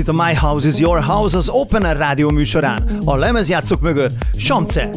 Itt a My House is Your House az Open Air rádió műsorán. A lemezjátszók mögött Samce.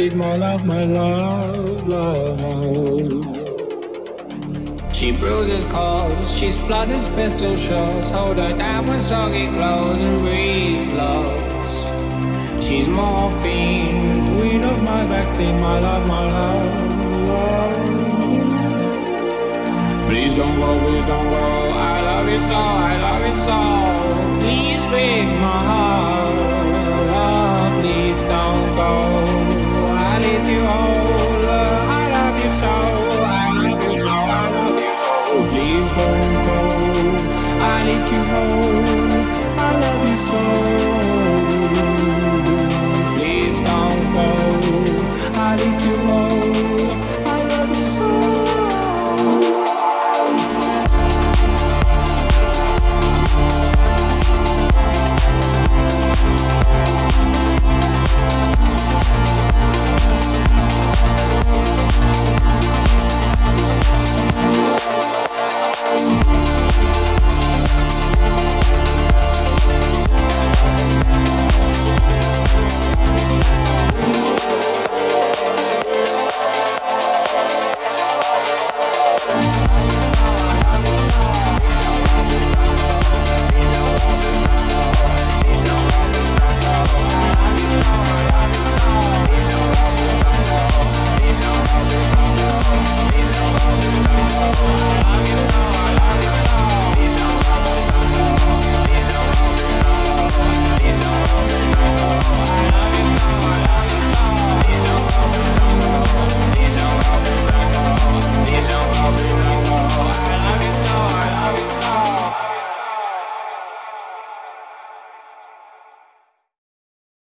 Eat more love, my love, love. She bruises calls, she splutters pistol shots. Hold her down when soggy clothes and breeze blows. She's morphine, queen of my vaccine, my love, my love, love. Please don't go, please don't go. I love you so, I love you so. Please my heart. soul. I'll be